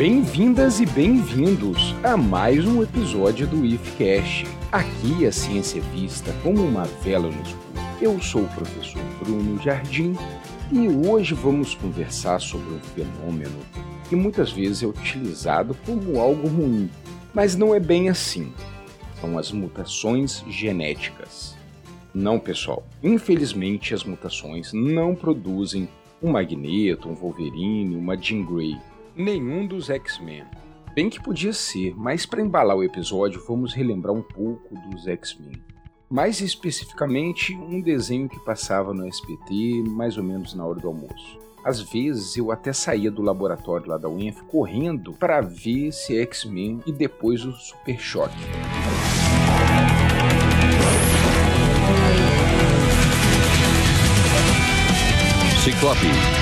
Bem-vindas e bem-vindos a mais um episódio do IFCast. Aqui a ciência é vista como uma vela no escuro. Eu sou o professor Bruno Jardim e hoje vamos conversar sobre um fenômeno que muitas vezes é utilizado como algo ruim, mas não é bem assim. São as mutações genéticas. Não, pessoal. Infelizmente, as mutações não produzem um Magneto, um Wolverine, uma Jean Grey nenhum dos X-Men. Bem que podia ser, mas para embalar o episódio, vamos relembrar um pouco dos X-Men. Mais especificamente, um desenho que passava no SBT mais ou menos na hora do almoço. Às vezes eu até saía do laboratório lá da UENF correndo para ver esse X-Men e depois o Super Choque. Ciclope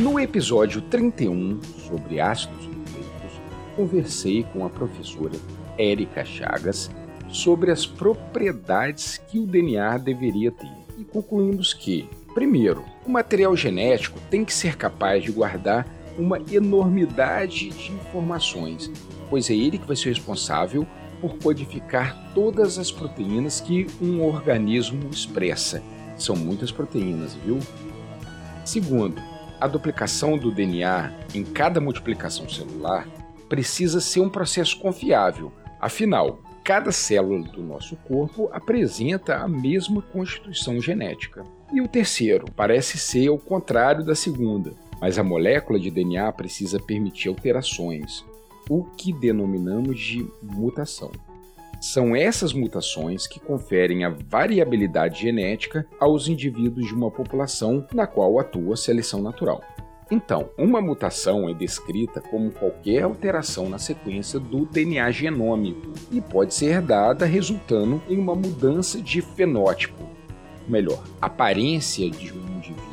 no episódio 31 sobre ácidos nucleicos, conversei com a professora Érica Chagas sobre as propriedades que o DNA deveria ter e concluímos que, primeiro, o material genético tem que ser capaz de guardar uma enormidade de informações, pois é ele que vai ser responsável por codificar todas as proteínas que um organismo expressa. São muitas proteínas, viu? Segundo, a duplicação do DNA em cada multiplicação celular precisa ser um processo confiável, afinal, cada célula do nosso corpo apresenta a mesma constituição genética. E o terceiro parece ser o contrário da segunda, mas a molécula de DNA precisa permitir alterações, o que denominamos de mutação. São essas mutações que conferem a variabilidade genética aos indivíduos de uma população na qual atua a seleção natural. Então, uma mutação é descrita como qualquer alteração na sequência do DNA genômico e pode ser herdada resultando em uma mudança de fenótipo, melhor, aparência de um indivíduo.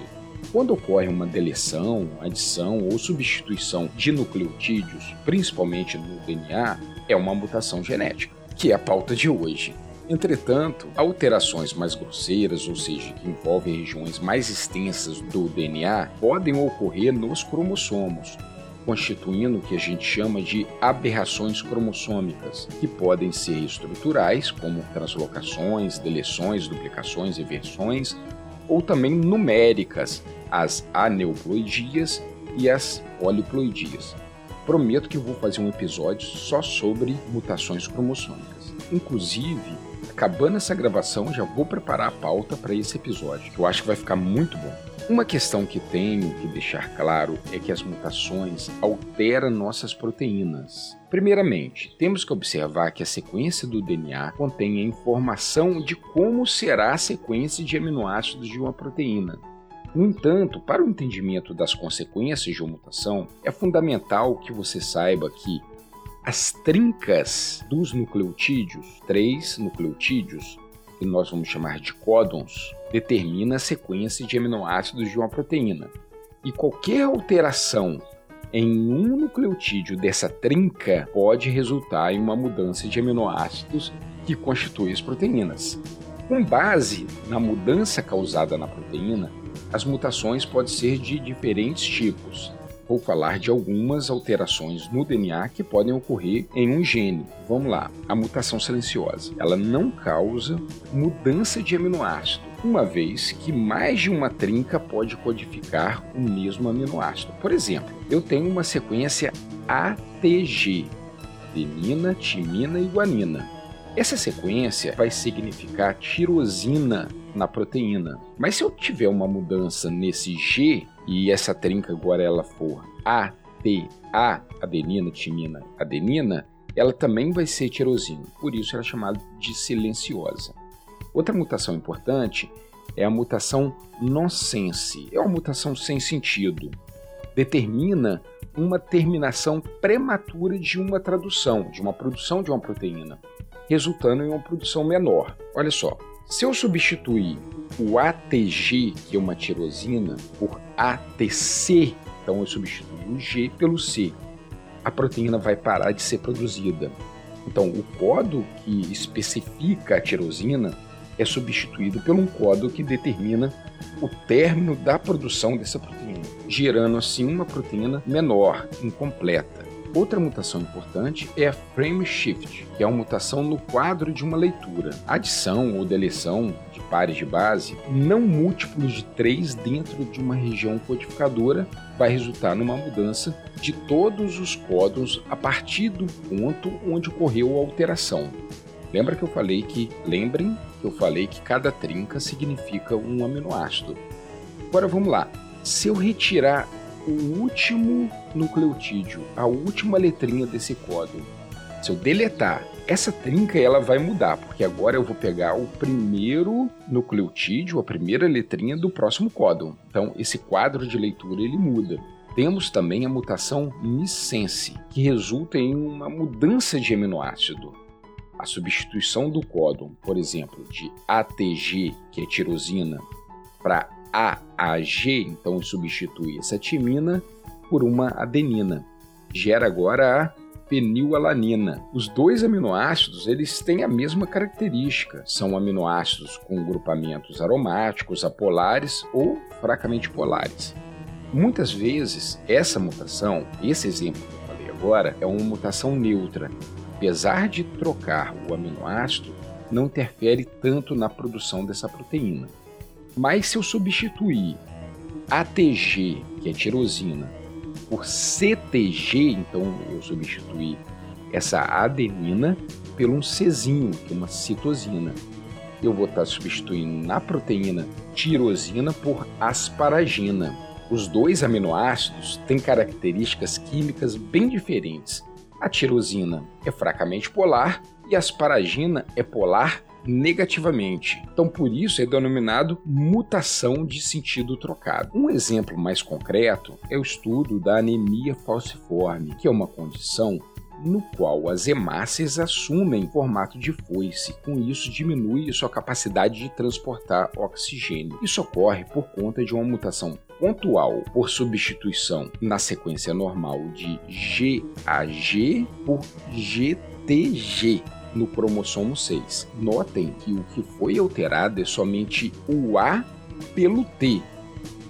Quando ocorre uma deleção, adição ou substituição de nucleotídeos, principalmente no DNA, é uma mutação genética que é a pauta de hoje. Entretanto, alterações mais grosseiras, ou seja, que envolvem regiões mais extensas do DNA, podem ocorrer nos cromossomos, constituindo o que a gente chama de aberrações cromossômicas, que podem ser estruturais, como translocações, deleções, duplicações, inversões, ou também numéricas, as aneuploidias e as poliploidias. Prometo que vou fazer um episódio só sobre mutações cromossômicas. Inclusive, acabando essa gravação, já vou preparar a pauta para esse episódio, que eu acho que vai ficar muito bom. Uma questão que tenho que deixar claro é que as mutações alteram nossas proteínas. Primeiramente, temos que observar que a sequência do DNA contém a informação de como será a sequência de aminoácidos de uma proteína. No entanto, para o entendimento das consequências de uma mutação, é fundamental que você saiba que as trincas dos nucleotídeos, três nucleotídeos, que nós vamos chamar de códons, determina a sequência de aminoácidos de uma proteína. E qualquer alteração em um nucleotídeo dessa trinca pode resultar em uma mudança de aminoácidos que constituem as proteínas. Com base na mudança causada na proteína, as mutações podem ser de diferentes tipos. Vou falar de algumas alterações no DNA que podem ocorrer em um gene. Vamos lá. A mutação silenciosa. Ela não causa mudança de aminoácido, uma vez que mais de uma trinca pode codificar o mesmo aminoácido. Por exemplo, eu tenho uma sequência ATG, adenina, timina e guanina. Essa sequência vai significar tirosina na proteína. Mas se eu tiver uma mudança nesse G e essa trinca agora ela for A, T, A, adenina, timina, adenina, ela também vai ser tirosina. Por isso ela é chamada de silenciosa. Outra mutação importante é a mutação nonsense. É uma mutação sem sentido. Determina uma terminação prematura de uma tradução, de uma produção de uma proteína, resultando em uma produção menor. Olha só, se eu substituir o ATG, que é uma tirosina, por ATC, então eu substituo o G pelo C, a proteína vai parar de ser produzida. Então, o código que especifica a tirosina é substituído por um código que determina o término da produção dessa proteína, gerando assim uma proteína menor, incompleta. Outra mutação importante é a frame shift, que é uma mutação no quadro de uma leitura. Adição ou deleção de pares de base não múltiplos de 3 dentro de uma região codificadora vai resultar numa mudança de todos os códons a partir do ponto onde ocorreu a alteração. Lembra que eu falei que, lembrem que eu falei que cada trinca significa um aminoácido. Agora vamos lá. Se eu retirar o último nucleotídeo, a última letrinha desse código, se eu deletar essa trinca, ela vai mudar, porque agora eu vou pegar o primeiro nucleotídeo, a primeira letrinha do próximo códon. Então, esse quadro de leitura ele muda. Temos também a mutação missense, que resulta em uma mudança de aminoácido a substituição do códon, por exemplo, de ATG, que é tirosina, para AAG, então substitui essa timina por uma adenina. Gera agora a fenilalanina. Os dois aminoácidos eles têm a mesma característica. São aminoácidos com grupamentos aromáticos, apolares ou fracamente polares. Muitas vezes essa mutação, esse exemplo que eu falei agora, é uma mutação neutra, apesar de trocar o aminoácido, não interfere tanto na produção dessa proteína. Mas se eu substituir ATG, que é tirosina, por CTG, então eu substituir essa adenina pelo um Czinho, que é uma citosina. Eu vou estar substituindo na proteína tirosina por asparagina. Os dois aminoácidos têm características químicas bem diferentes, a tirosina é fracamente polar e a asparagina é polar negativamente. Então, por isso é denominado mutação de sentido trocado. Um exemplo mais concreto é o estudo da anemia falciforme, que é uma condição no qual as hemácias assumem formato de foice. Com isso, diminui sua capacidade de transportar oxigênio. Isso ocorre por conta de uma mutação pontual por substituição na sequência normal de GAG por GTG no cromossomo 6. Notem que o que foi alterado é somente o A pelo T.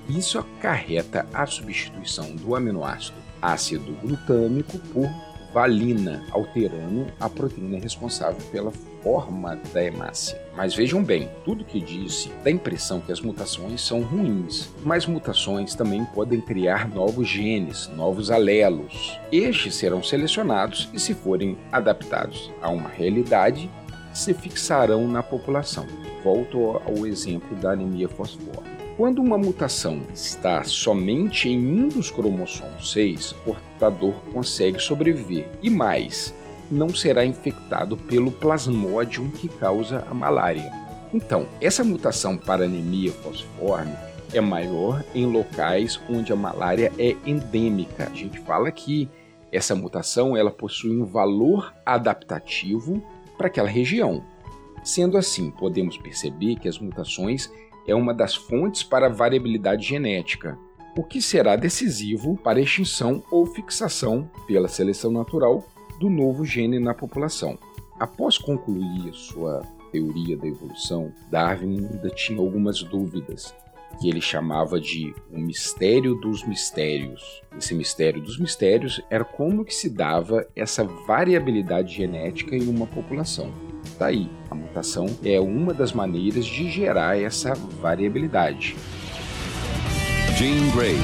Isso acarreta a substituição do aminoácido ácido glutâmico por valina, alterando a proteína responsável pela forma da hemácia. Mas vejam bem, tudo que disse dá a impressão que as mutações são ruins, mas mutações também podem criar novos genes, novos alelos. Estes serão selecionados e, se forem adaptados a uma realidade, se fixarão na população. Volto ao exemplo da anemia fosfórica. Quando uma mutação está somente em um dos cromossomos 6, o portador consegue sobreviver e mais, não será infectado pelo plasmódium que causa a malária. Então, essa mutação para anemia fosforme é maior em locais onde a malária é endêmica. A gente fala que essa mutação ela possui um valor adaptativo para aquela região. Sendo assim, podemos perceber que as mutações é uma das fontes para a variabilidade genética, o que será decisivo para a extinção ou fixação pela seleção natural do novo gene na população. Após concluir sua teoria da evolução, Darwin ainda tinha algumas dúvidas que ele chamava de o mistério dos mistérios. Esse mistério dos mistérios era como que se dava essa variabilidade genética em uma população. Tá aí, a mutação é uma das maneiras de gerar essa variabilidade. Jean Grey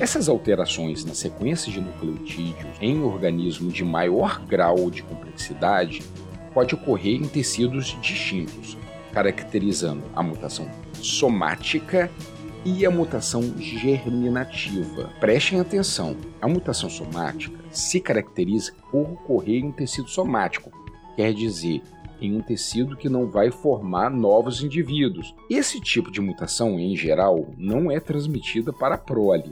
Essas alterações na sequência de nucleotídeos em organismos de maior grau de complexidade pode ocorrer em tecidos distintos, caracterizando a mutação somática e a mutação germinativa. Prestem atenção, a mutação somática se caracteriza por ocorrer em um tecido somático, quer dizer, em um tecido que não vai formar novos indivíduos. Esse tipo de mutação, em geral, não é transmitida para a prole.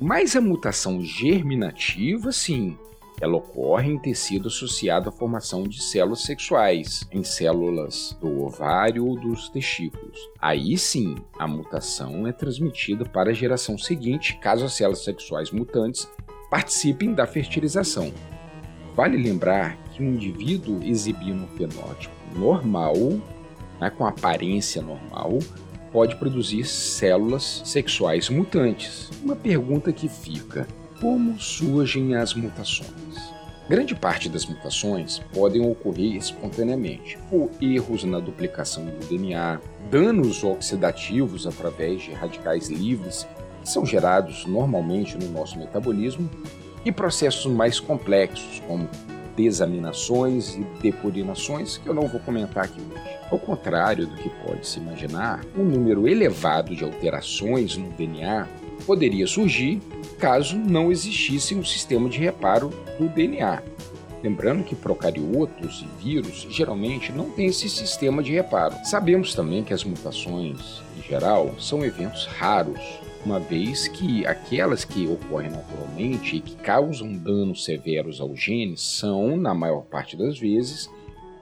Mas a mutação germinativa, sim, ela ocorre em tecido associado à formação de células sexuais, em células do ovário ou dos testículos. Aí sim, a mutação é transmitida para a geração seguinte, caso as células sexuais mutantes participem da fertilização. Vale lembrar que um indivíduo exibindo um fenótipo normal, né, com aparência normal, pode produzir células sexuais mutantes. Uma pergunta que fica: como surgem as mutações? Grande parte das mutações podem ocorrer espontaneamente, por erros na duplicação do DNA, danos oxidativos através de radicais livres que são gerados normalmente no nosso metabolismo, e processos mais complexos, como desaminações e depurinações, que eu não vou comentar aqui hoje. Ao contrário do que pode se imaginar, um número elevado de alterações no DNA poderia surgir caso não existisse um sistema de reparo do DNA. Lembrando que procariotos e vírus geralmente não têm esse sistema de reparo. Sabemos também que as mutações, em geral, são eventos raros, uma vez que aquelas que ocorrem naturalmente e que causam danos severos aos genes são, na maior parte das vezes,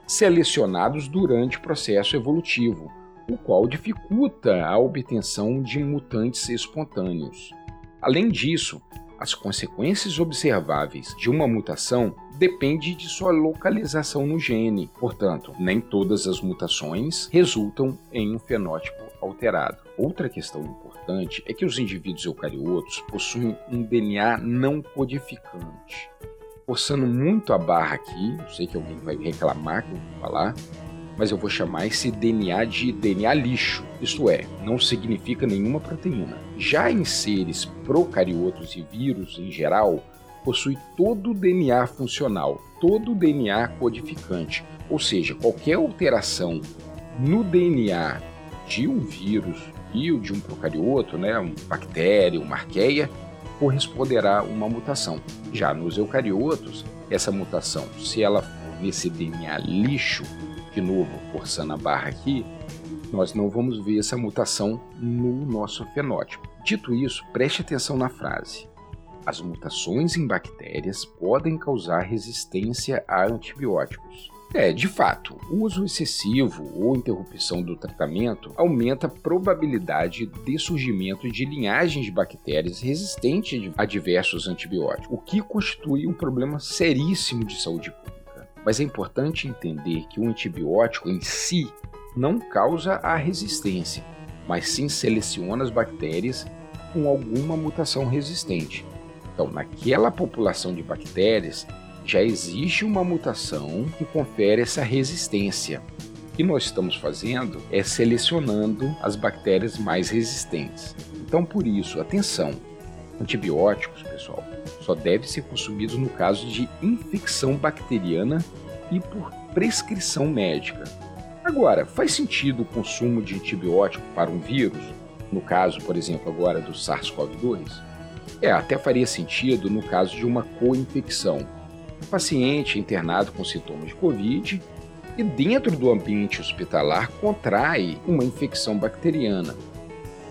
selecionados durante o processo evolutivo, o qual dificulta a obtenção de mutantes espontâneos. Além disso, as consequências observáveis de uma mutação dependem de sua localização no gene. Portanto, nem todas as mutações resultam em um fenótipo alterado. Outra questão importante é que os indivíduos eucariotos possuem um DNA não codificante. Forçando muito a barra aqui, sei que alguém vai reclamar que eu vou falar, mas eu vou chamar esse DNA de DNA lixo, isto é, não significa nenhuma proteína. Já em seres procariotos e vírus em geral, possui todo o DNA funcional, todo o DNA codificante, ou seja, qualquer alteração no DNA de um vírus de um procarioto, né, uma bactéria, uma arqueia, corresponderá a uma mutação. Já nos eucariotos, essa mutação, se ela for nesse DNA lixo, de novo, forçando a barra aqui, nós não vamos ver essa mutação no nosso fenótipo. Dito isso, preste atenção na frase. As mutações em bactérias podem causar resistência a antibióticos. É, de fato, o uso excessivo ou interrupção do tratamento aumenta a probabilidade de surgimento de linhagens de bactérias resistentes a diversos antibióticos, o que constitui um problema seríssimo de saúde pública. Mas é importante entender que o antibiótico em si não causa a resistência, mas sim seleciona as bactérias com alguma mutação resistente. Então, naquela população de bactérias, já existe uma mutação que confere essa resistência. O que nós estamos fazendo é selecionando as bactérias mais resistentes. Então, por isso, atenção: antibióticos, pessoal, só deve ser consumido no caso de infecção bacteriana e por prescrição médica. Agora, faz sentido o consumo de antibiótico para um vírus? No caso, por exemplo, agora do SARS-CoV-2? É, até faria sentido no caso de uma co-infecção. O paciente internado com sintomas de Covid e dentro do ambiente hospitalar contrai uma infecção bacteriana,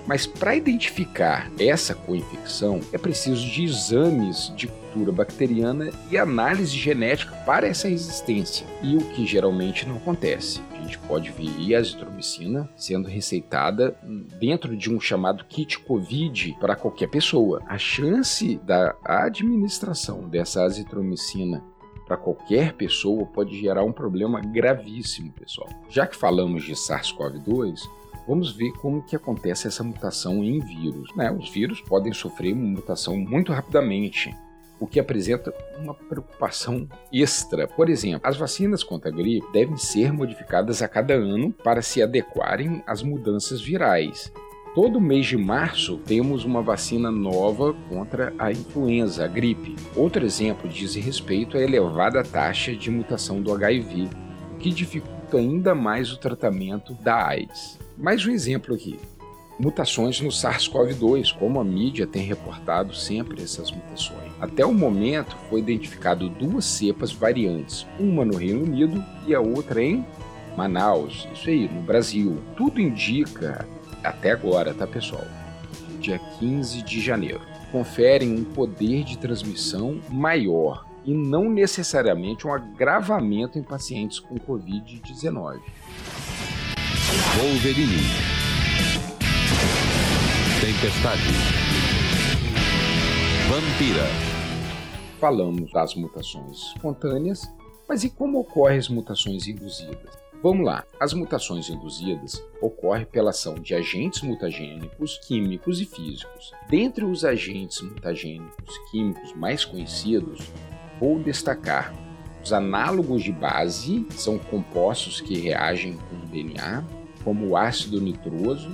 mas para identificar essa co-infecção é preciso de exames de cultura bacteriana e análise genética para essa resistência, e o que geralmente não acontece. A gente pode ver a azitromicina sendo receitada dentro de um chamado kit COVID para qualquer pessoa. A chance da administração dessa azitromicina para qualquer pessoa pode gerar um problema gravíssimo, pessoal. Já que falamos de SARS-CoV-2, Vamos ver como que acontece essa mutação em vírus. Né? Os vírus podem sofrer uma mutação muito rapidamente, o que apresenta uma preocupação extra. Por exemplo, as vacinas contra a gripe devem ser modificadas a cada ano para se adequarem às mudanças virais. Todo mês de março temos uma vacina nova contra a influenza, a gripe. Outro exemplo diz respeito à elevada taxa de mutação do HIV, o que dificulta ainda mais o tratamento da AIDS. Mais um exemplo aqui. Mutações no SARS-CoV-2, como a mídia tem reportado sempre essas mutações. Até o momento foi identificado duas cepas variantes, uma no Reino Unido e a outra em Manaus, isso aí, no Brasil. Tudo indica, até agora, tá pessoal? Dia 15 de janeiro. Conferem um poder de transmissão maior e não necessariamente um agravamento em pacientes com Covid-19. Wolverine. Tempestade. Vampira. falamos das mutações espontâneas, mas e como ocorrem as mutações induzidas? Vamos lá. As mutações induzidas ocorrem pela ação de agentes mutagênicos, químicos e físicos. Dentre os agentes mutagênicos químicos mais conhecidos, vou destacar os análogos de base, são compostos que reagem com o DNA, como o ácido nitroso,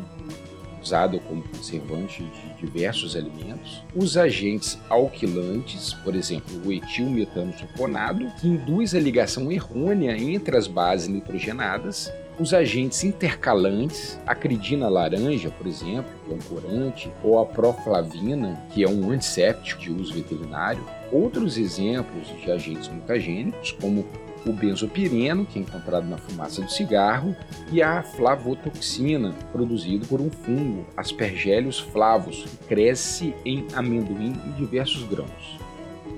usado como conservante de diversos alimentos, os agentes alquilantes, por exemplo, o etilmetano sulfonado, que induz a ligação errônea entre as bases nitrogenadas, os agentes intercalantes, a cridina laranja, por exemplo, que é um corante, ou a proflavina, que é um antisséptico de uso veterinário. Outros exemplos de agentes mutagênicos, como o benzopireno, que é encontrado na fumaça do cigarro, e a flavotoxina, produzido por um fungo, Aspergillus flavus, que cresce em amendoim e diversos grãos.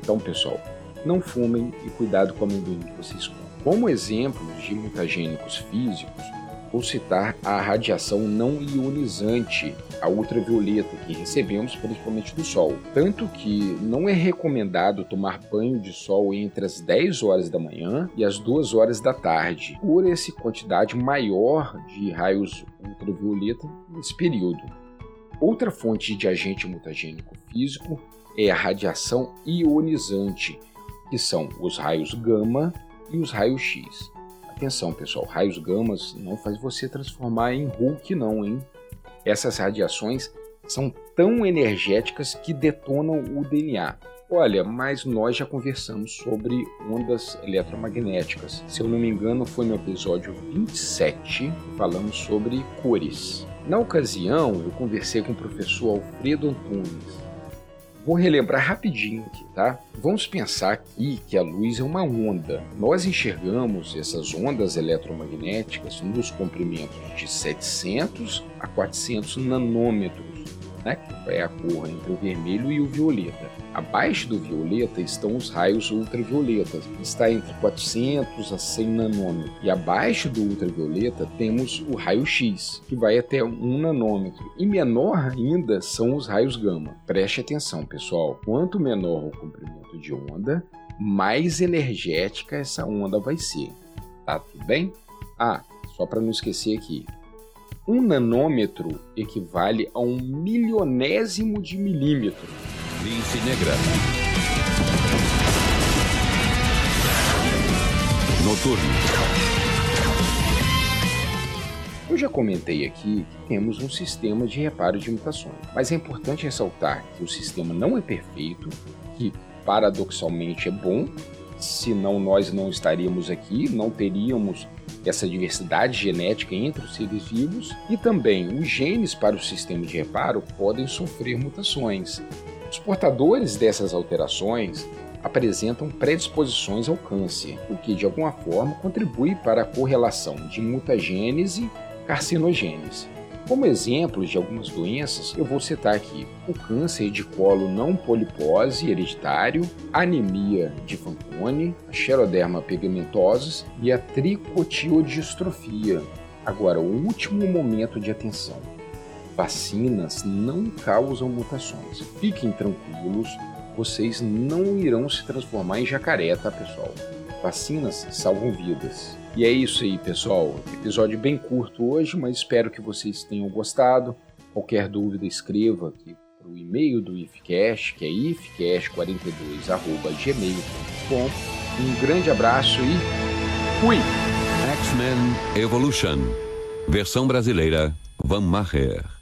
Então, pessoal, não fumem e cuidado com o amendoim que vocês comem. Como exemplos de mutagênicos físicos, Vou citar a radiação não ionizante, a ultravioleta, que recebemos principalmente do Sol. Tanto que não é recomendado tomar banho de sol entre as 10 horas da manhã e as 2 horas da tarde, por essa quantidade maior de raios ultravioleta nesse período. Outra fonte de agente mutagênico físico é a radiação ionizante, que são os raios gama e os raios X. Atenção, pessoal, raios gamas não faz você transformar em Hulk, não, hein? Essas radiações são tão energéticas que detonam o DNA. Olha, mas nós já conversamos sobre ondas eletromagnéticas. Se eu não me engano, foi no episódio 27 que falamos sobre cores. Na ocasião, eu conversei com o professor Alfredo Antunes, Vou relembrar rapidinho aqui, tá? Vamos pensar aqui que a luz é uma onda. Nós enxergamos essas ondas eletromagnéticas nos comprimentos de 700 a 400 nanômetros né, que é a cor entre o vermelho e o violeta. Abaixo do violeta estão os raios ultravioletas, está entre 400 a 100 nanômetros. E abaixo do ultravioleta temos o raio X, que vai até 1 nanômetro. E menor ainda são os raios gama. Preste atenção, pessoal. Quanto menor o comprimento de onda, mais energética essa onda vai ser. Tá tudo bem? Ah, só para não esquecer aqui, um nanômetro equivale a um milionésimo de milímetro. Lince negra. Noturno. Eu já comentei aqui que temos um sistema de reparo de mutações, mas é importante ressaltar que o sistema não é perfeito, que paradoxalmente é bom, senão nós não estaríamos aqui, não teríamos essa diversidade genética entre os seres vivos e também os genes para o sistema de reparo podem sofrer mutações. Os portadores dessas alterações apresentam predisposições ao câncer, o que de alguma forma contribui para a correlação de mutagênese carcinogênese. Como exemplos de algumas doenças, eu vou citar aqui o câncer de colo não polipose hereditário, anemia de Fanconi, a xeroderma pigmentosa e a tricotiodistrofia. Agora, o último momento de atenção. Vacinas não causam mutações. Fiquem tranquilos, vocês não irão se transformar em jacaré, tá, pessoal? Vacinas salvam vidas. E é isso aí, pessoal. Episódio bem curto hoje, mas espero que vocês tenham gostado. Qualquer dúvida, escreva aqui para o e-mail do IFCash, que é ifcash42.gmail.com. Um grande abraço e fui! X-Men Evolution. Versão brasileira, Van Maher.